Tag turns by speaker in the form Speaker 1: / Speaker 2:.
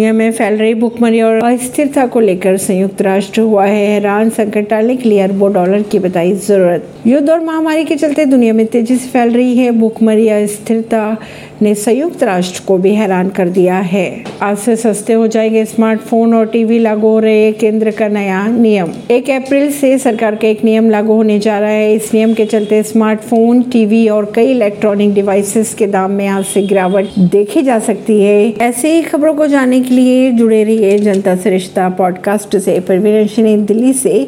Speaker 1: दुनिया में फैल रही भुखमरी और अस्थिरता को लेकर संयुक्त राष्ट्र हुआ है। हैरान संकट टालने के लिए अरबों डॉलर की बताई ज़रूरत। युद्ध और महामारी के चलते दुनिया में तेज़ी से फैल रही है। भुखमरी अस्थिरता ने संयुक्त राष्ट्र को भी हैरान कर दिया है। आज से सस्ते हो जाएँगे स्मार्टफ़ोन और टीवी लागू हो रहे केंद्र का नया नियम। एक अप्रैल से सरकार का एक नियम लागू होने जा रहा है। इस नियम के चलते स्मार्टफ़ोन टीवी और कई इलेक्ट्रॉनिक डिवाइसेस के दाम में आज से गिरावट देखी जा सकती है। ऐसे ही खबरों को जानने के लिए जुड़े रहिए जनता से रिश्ता पॉडकास्ट से परवीन दिल्ली से।